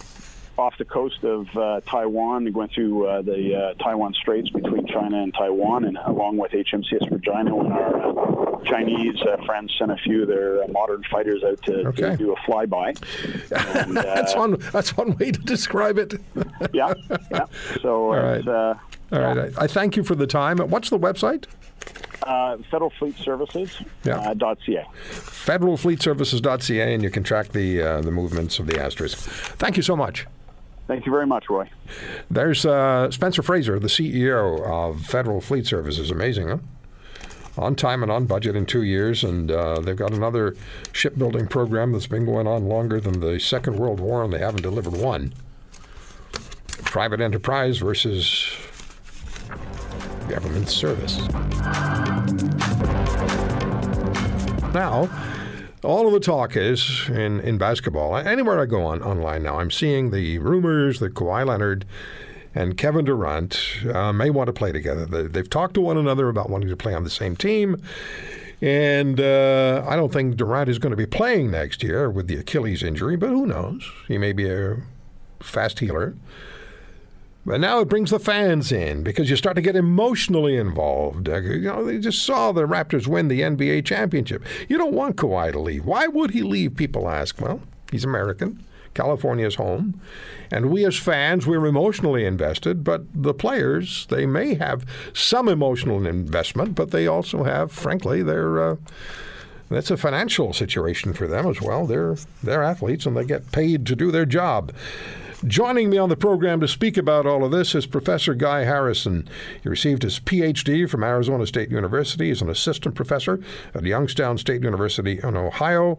off the coast of uh, Taiwan. It went through uh, the Taiwan Straits between China and Taiwan, and along with HMCS Regina, when our Chinese friends sent a few of their modern fighters out to, okay. to do a flyby. And, that's one. That's one way to describe it. yeah. Yeah. So. All right. All right. I, I, thank you for the time. What's the website? Uh, Federal Fleet Services yeah. uh, .ca. Federal Fleet Services.ca, and you can track the uh, the movements of the Asterix. Thank you so much. Thank you very much, Roy. There's uh, Spencer Fraser, the CEO of Federal Fleet Services. Amazing, huh? On time and on budget in two years, and uh, they've got another shipbuilding program that's been going on longer than the Second World War, and they haven't delivered one. Private enterprise versus government service. Now, all of the talk is in, in basketball. Anywhere I go on online now, I'm seeing the rumors that Kawhi Leonard and Kevin Durant uh, may want to play together. They, have talked to one another about wanting to play on the same team. And uh, I don't think Durant is going to be playing next year with the Achilles injury, but who knows? He may be a fast healer. But now it brings the fans in because you start to get emotionally involved. Uh, you know, they just saw the Raptors win the NBA championship. You don't want Kawhi to leave. Why would he leave? People ask. Well, he's American. California's home. And we as fans, we're emotionally invested, but the players, they may have some emotional investment, but they also have, frankly, their. Uh, that's a financial situation for them as well. They're they're athletes and they get paid to do their job. Joining me on the program to speak about all of this is Professor Guy Harrison. He received his PhD from Arizona State University. He's an assistant professor at Youngstown State University in Ohio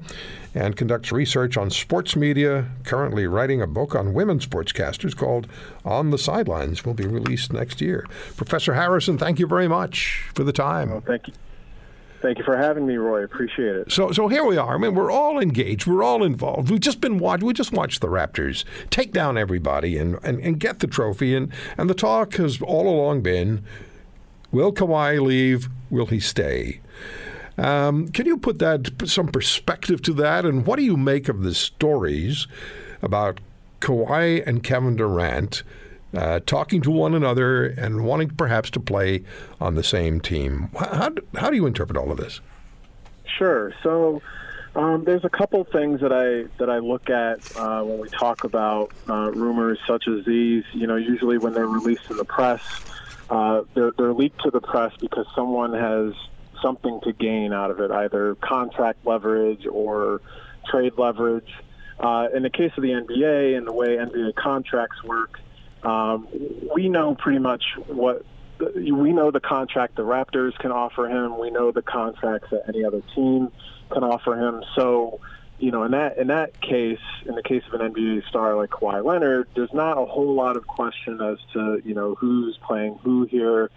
and conducts research on sports media, currently writing a book on women sportscasters called On the Sidelines, will be released next year. Professor Harrison, thank you very much for the time. Well, thank you. Thank you for having me, Roy. Appreciate it. So, so here we are. I mean, we're all engaged. We're all involved. We've just been watch. We just watched the Raptors take down everybody and, and, and get the trophy. And, and the talk has all along been, will Kawhi leave? Will he stay? Um, can you put that put some perspective to that? And what do you make of the stories about Kawhi and Kevin Durant? Uh, talking to one another and wanting perhaps to play on the same team. How, how do you interpret all of this? Sure. So um, there's a couple things that I that I look at uh, when we talk about uh, rumors such as these. You know, usually when they're released in the press, uh, they're they're leaked to the press because someone has something to gain out of it, either contract leverage or trade leverage. Uh, in the case of the NBA and the way NBA contracts work, um, we know pretty much what we know the contract the Raptors can offer him. We know the contracts that any other team can offer him. So, you know, in that in that case, in the case of an NBA star like Kawhi Leonard, there's not a whole lot of question as to you know who's playing who here.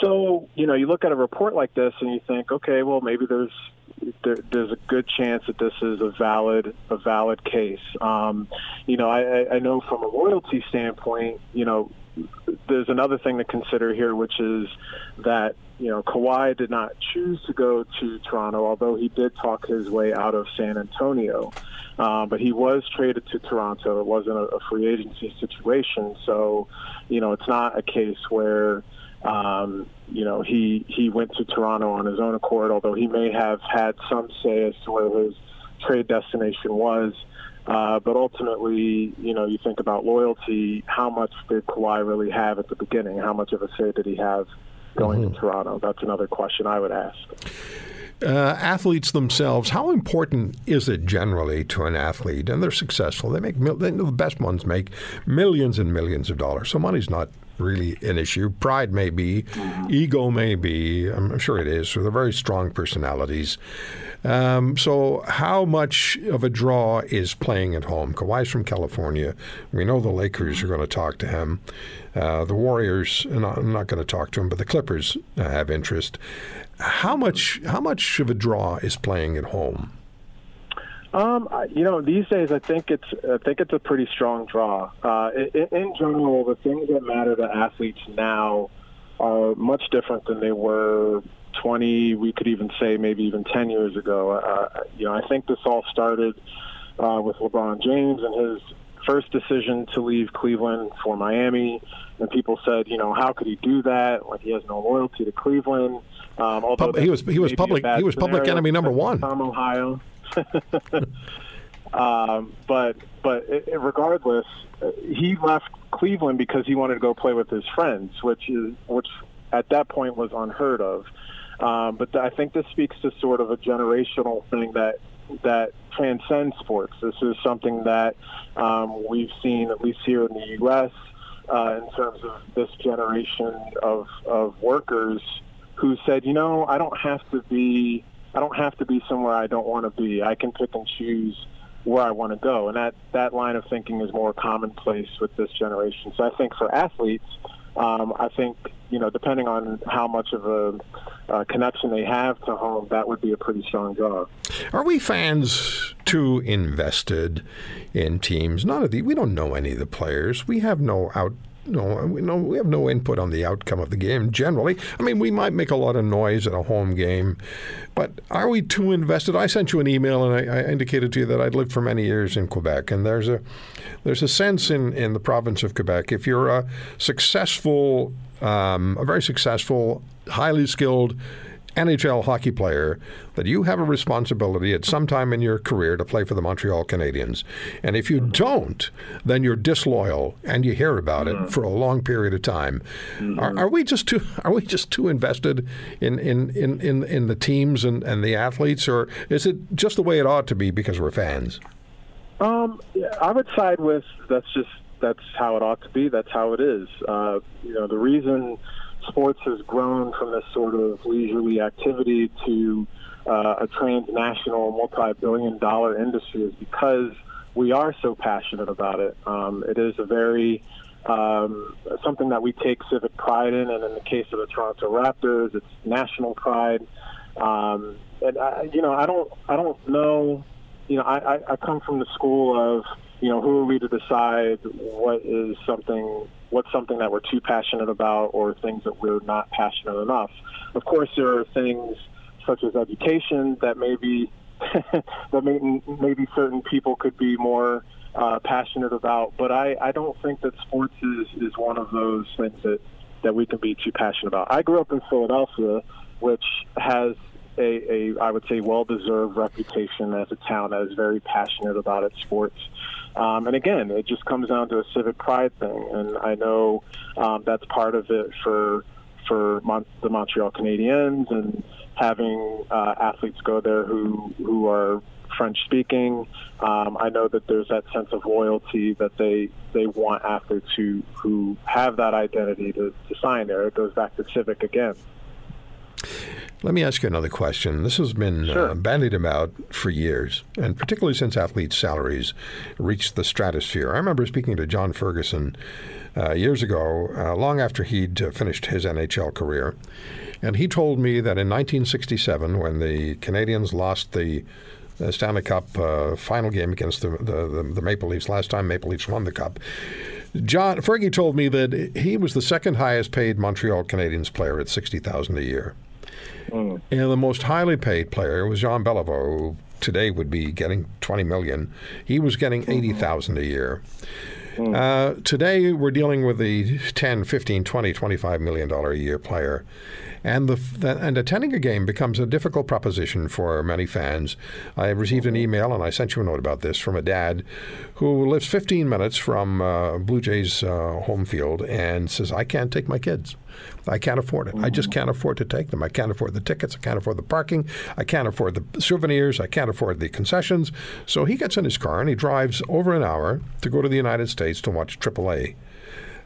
So, you know, you look at a report like this and you think, okay, well, maybe there's there, there's a good chance that this is a valid a valid case. Um, you know, I, I know from a loyalty standpoint, you know, there's another thing to consider here, which is that you know Kawhi did not choose to go to Toronto, although he did talk his way out of San Antonio. Um, but he was traded to Toronto. It wasn't a, a free agency situation, so you know it's not a case where um, you know, he he went to Toronto on his own accord, although he may have had some say as to where his trade destination was. Uh, but ultimately, you know, you think about loyalty. How much did Kawhi really have at the beginning? How much of a say did he have going mm-hmm. to Toronto? That's another question I would ask. Uh, athletes themselves, how important is it generally to an athlete? And they're successful. They make they, the best ones make millions and millions of dollars. So money's not really an issue. Pride may be, mm-hmm. ego may be. I'm sure it is. So they're very strong personalities. Um, so how much of a draw is playing at home? Kawhi's from California. We know the Lakers are going to talk to him. Uh, the Warriors, I'm not going to talk to him, but the Clippers uh, have interest. How much? How much of a draw is playing at home? Um, you know, these days I think it's I think it's a pretty strong draw. Uh, in, in general, the things that matter to athletes now are much different than they were 20. We could even say maybe even 10 years ago. Uh, you know, I think this all started uh, with LeBron James and his first decision to leave Cleveland for Miami, and people said, you know, how could he do that? Like he has no loyalty to Cleveland. Um, although he was he was public he was public enemy number one. From Ohio. um, but but it, regardless, he left Cleveland because he wanted to go play with his friends, which is which at that point was unheard of. Um, but I think this speaks to sort of a generational thing that that transcends sports. This is something that um, we've seen, at least here in the U.S., uh, in terms of this generation of, of workers who said, you know, I don't have to be I don't have to be somewhere I don't want to be. I can pick and choose where I want to go, and that that line of thinking is more commonplace with this generation. So I think for athletes, um, I think you know, depending on how much of a uh, connection they have to home, that would be a pretty strong draw. Are we fans too invested in teams? None of the we don't know any of the players. We have no out no, we, no, we have no input on the outcome of the game generally. I mean, we might make a lot of noise at a home game, but are we too invested? I sent you an email and I, I indicated to you that I'd lived for many years in Quebec, and there's a there's a sense in, in the province of Quebec if you're a successful, um, a very successful, highly skilled NHL hockey player that you have a responsibility at some time in your career to play for the Montreal Canadiens. And if you don't, then you're disloyal and you hear about it for a long period of time. Are, are, we just too are we just too invested in, in, in, in, in the teams and, and the athletes or is it just the way it ought to be because we're fans? Um, I would side with that's just that's how it ought to be. That's how it is. Uh, you know, the reason sports has grown from this sort of leisurely activity to uh, a transnational, multi-billion dollar industry is because we are so passionate about it. Um, it is a very um, something that we take civic pride in, and in the case of the Toronto Raptors, it's national pride. Um, and I, you know, I don't, I don't know. You know, I, I, I come from the school of, you know, who are we to decide what is something, what's something that we're too passionate about, or things that we're not passionate enough. Of course, there are things such as education that maybe that maybe, maybe certain people could be more uh, passionate about. But I, I don't think that sports is, is one of those things that, that we can be too passionate about. I grew up in Philadelphia, which has a, a I would say well deserved reputation as a town that is very passionate about its sports. Um, and again, it just comes down to a civic pride thing, and I know um, that's part of it for for Mon- the Montreal Canadiens and having uh, athletes go there who who are French speaking. Um, I know that there's that sense of loyalty that they they want athletes who who have that identity to, to sign there. It goes back to civic again. Let me ask you another question. This has been sure. uh, bandied about for years, and particularly since athletes' salaries reached the stratosphere. I remember speaking to John Ferguson uh, years ago, uh, long after he'd uh, finished his NHL career, and he told me that in 1967, when the Canadiens lost the Stanley Cup uh, final game against the, the, the Maple Leafs, last time Maple Leafs won the Cup, John Fergie told me that he was the second highest paid Montreal Canadiens player at sixty thousand a year. Mm. And the most highly paid player was Jean Beliveau, who today would be getting 20 million. He was getting 80,000 a year. Mm. Uh, today, we're dealing with the 10, 15, 20, 25 million dollar a year player. And the, the, and attending a game becomes a difficult proposition for many fans. I received an email, and I sent you a note about this from a dad who lives 15 minutes from uh, Blue Jays uh, home field and says, "I can't take my kids. I can't afford it. I just mm-hmm. can't afford to take them. I can't afford the tickets. I can't afford the parking. I can't afford the souvenirs. I can't afford the concessions." So he gets in his car and he drives over an hour to go to the United States to watch AAA.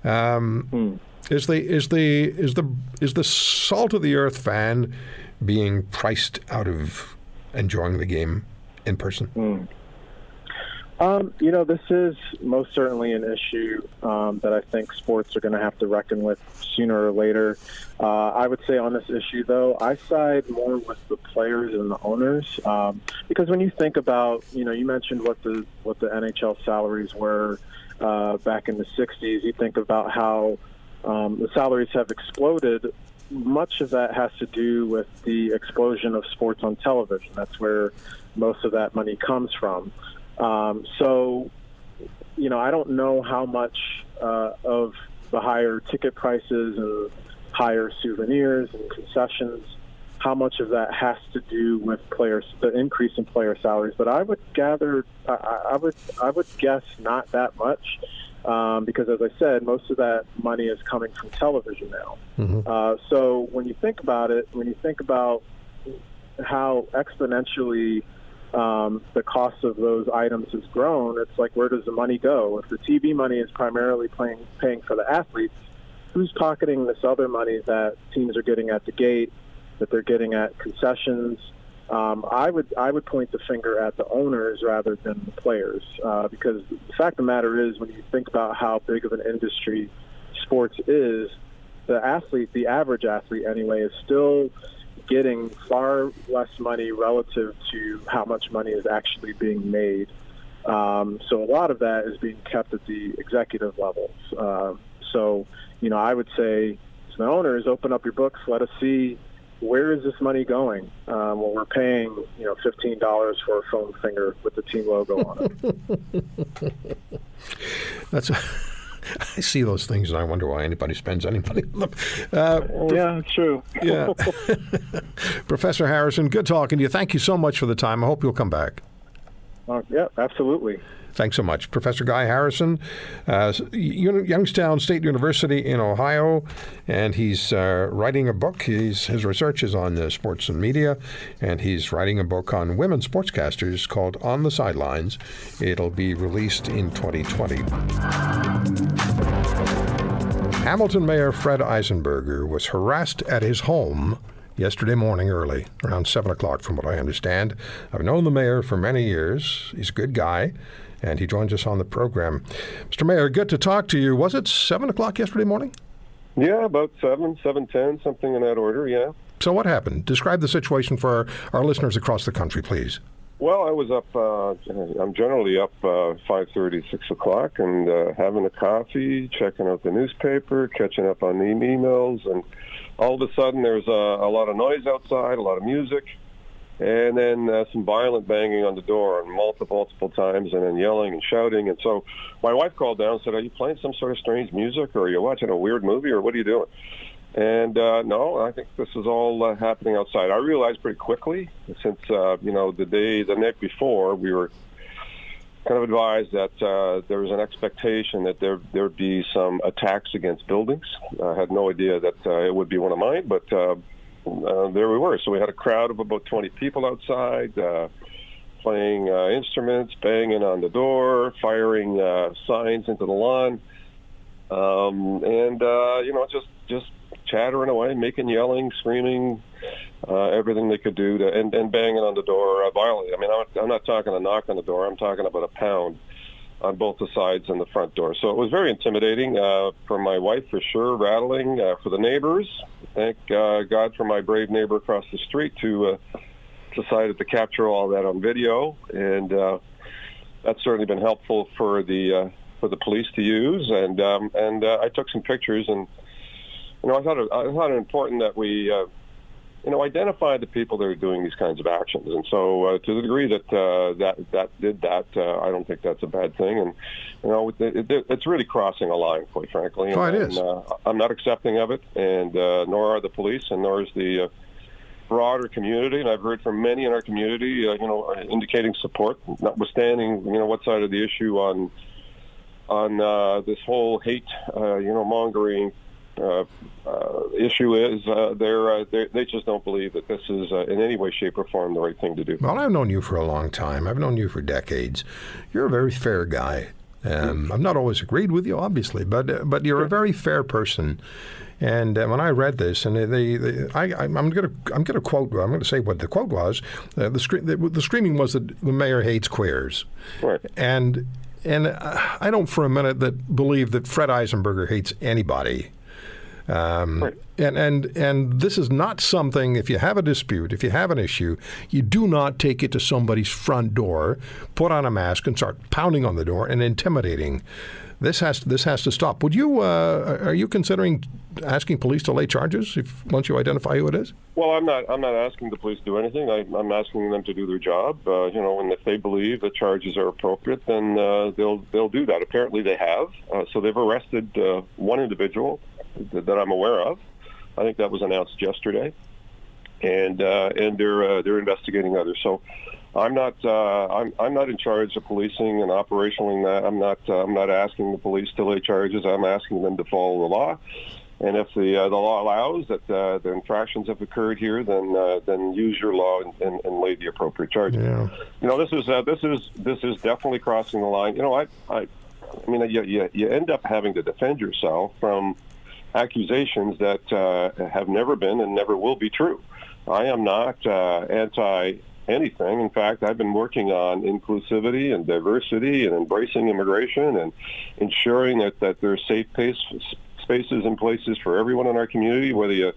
Um, mm. Is the is the is the is the salt of the earth fan being priced out of enjoying the game in person? Mm. Um, you know, this is most certainly an issue um, that I think sports are going to have to reckon with sooner or later. Uh, I would say on this issue, though, I side more with the players and the owners um, because when you think about, you know, you mentioned what the what the NHL salaries were uh, back in the '60s. You think about how um, the salaries have exploded. Much of that has to do with the explosion of sports on television. That's where most of that money comes from. Um, so, you know, I don't know how much uh, of the higher ticket prices and higher souvenirs and concessions, how much of that has to do with players, the increase in player salaries. But I would gather, I, I would, I would guess not that much um, because, as I said, most of that money is coming from television now. Mm-hmm. Uh, so when you think about it, when you think about how exponentially um, the cost of those items has grown, it's like where does the money go? If the TV money is primarily paying paying for the athletes, who's pocketing this other money that teams are getting at the gate, that they're getting at concessions? Um, I would I would point the finger at the owners rather than the players uh, because the fact of the matter is when you think about how big of an industry sports is, the athlete, the average athlete anyway, is still getting far less money relative to how much money is actually being made. Um, so a lot of that is being kept at the executive levels. Uh, so you know I would say to the owners, open up your books, let us see where is this money going? Um, well, we're paying you know fifteen dollars for a foam finger with the team logo on it. That's. I see those things and I wonder why anybody spends any money on them. Uh, yeah, true. yeah. Professor Harrison, good talking to you. Thank you so much for the time. I hope you'll come back. Uh, yeah, absolutely. Thanks so much. Professor Guy Harrison, uh, Youngstown State University in Ohio, and he's uh, writing a book. He's, his research is on uh, sports and media, and he's writing a book on women sportscasters called On the Sidelines. It'll be released in 2020. Hamilton Mayor Fred Eisenberger was harassed at his home yesterday morning early, around 7 o'clock, from what I understand. I've known the mayor for many years. He's a good guy and he joins us on the program. Mr. Mayor, good to talk to you. Was it 7 o'clock yesterday morning? Yeah, about seven, seven ten, something in that order. Yeah. So what happened? Describe the situation for our, our listeners across the country, please. Well, I was up. Uh, I'm generally up uh, five thirty, six o'clock, and uh, having a coffee, checking out the newspaper, catching up on the emails, and all of a sudden there's a, a lot of noise outside, a lot of music, and then uh, some violent banging on the door, and multiple, multiple times, and then yelling and shouting. And so my wife called down and said, "Are you playing some sort of strange music, or are you watching a weird movie, or what are you doing?" And uh, no, I think this is all uh, happening outside. I realized pretty quickly, since uh, you know the day, the night before, we were kind of advised that uh, there was an expectation that there there'd be some attacks against buildings. I had no idea that uh, it would be one of mine, but uh, uh, there we were. So we had a crowd of about 20 people outside. Uh, playing uh, instruments, banging on the door, firing uh, signs into the lawn, um, and uh, you know, just just chattering away, making yelling, screaming, uh, everything they could do to, and, and banging on the door uh, violently. I mean, I'm, I'm not talking a knock on the door. I'm talking about a pound on both the sides and the front door. So it was very intimidating uh, for my wife, for sure, rattling uh, for the neighbors. Thank uh, God for my brave neighbor across the street who uh, decided to capture all that on video, and uh, that's certainly been helpful for the uh, for the police to use. And um, and uh, I took some pictures and you know, I thought it, I thought it important that we, uh, you know, identify the people that are doing these kinds of actions. And so, uh, to the degree that uh, that that did that, uh, I don't think that's a bad thing. And you know, it, it, it's really crossing a line, quite frankly. Oh, it and. Uh, I'm not accepting of it, and uh, nor are the police, and nor is the. Uh, broader community, and I've heard from many in our community, uh, you know, indicating support, notwithstanding, you know, what side of the issue on on uh, this whole hate, uh, you know, mongering uh, uh, issue is uh, they're, uh, they're, they just don't believe that this is uh, in any way, shape, or form the right thing to do. Well, I've known you for a long time. I've known you for decades. You're a very fair guy. Um, I've not always agreed with you, obviously, but uh, but you're a very fair person. And uh, when I read this, and they, they I, I'm going to I'm going to quote I'm going to say what the quote was. Uh, the, scre- the the screaming was that the mayor hates queers, Right. and and I don't for a minute that believe that Fred Eisenberger hates anybody. Um, Right. And and and this is not something. If you have a dispute, if you have an issue, you do not take it to somebody's front door, put on a mask, and start pounding on the door and intimidating. This has this has to stop. Would you? Uh, are you considering asking police to lay charges if once you identify who it is? Well, I'm not. I'm not asking the police to do anything. I, I'm asking them to do their job. Uh, you know, and if they believe the charges are appropriate, then uh, they'll they'll do that. Apparently, they have. Uh, so they've arrested uh, one individual that, that I'm aware of. I think that was announced yesterday, and uh, and they're uh, they're investigating others. So. I'm not. Uh, I'm. I'm not in charge of policing and operationaling that. I'm not. Uh, I'm not asking the police to lay charges. I'm asking them to follow the law. And if the uh, the law allows that uh, the infractions have occurred here, then uh, then use your law and, and, and lay the appropriate charges. Yeah. You know, this is uh, this is this is definitely crossing the line. You know, I I, I mean, you, you you end up having to defend yourself from accusations that uh, have never been and never will be true. I am not uh, anti anything. In fact, I've been working on inclusivity and diversity and embracing immigration and ensuring that, that there's safe pace, spaces and places for everyone in our community, whether you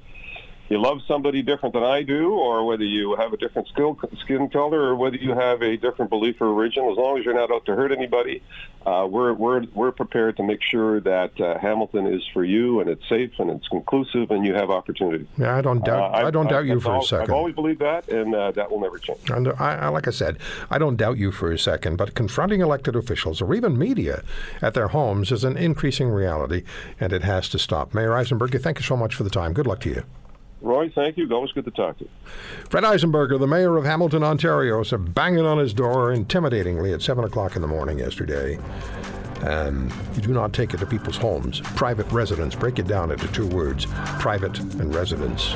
you love somebody different than I do, or whether you have a different skill, skin color, or whether you have a different belief or origin, as long as you're not out to hurt anybody, uh, we're, we're, we're prepared to make sure that uh, Hamilton is for you and it's safe and it's conclusive and you have opportunity. Yeah, I don't doubt. Uh, I, don't doubt you I've for a second. I've always believed that, and uh, that will never change. And I, I, like I said, I don't doubt you for a second, but confronting elected officials or even media at their homes is an increasing reality, and it has to stop. Mayor Eisenberger, thank you so much for the time. Good luck to you. Roy, thank you. Always good to talk to you. Fred Eisenberger, the mayor of Hamilton, Ontario, was banging on his door intimidatingly at 7 o'clock in the morning yesterday. And you do not take it to people's homes. Private residence. Break it down into two words private and residence.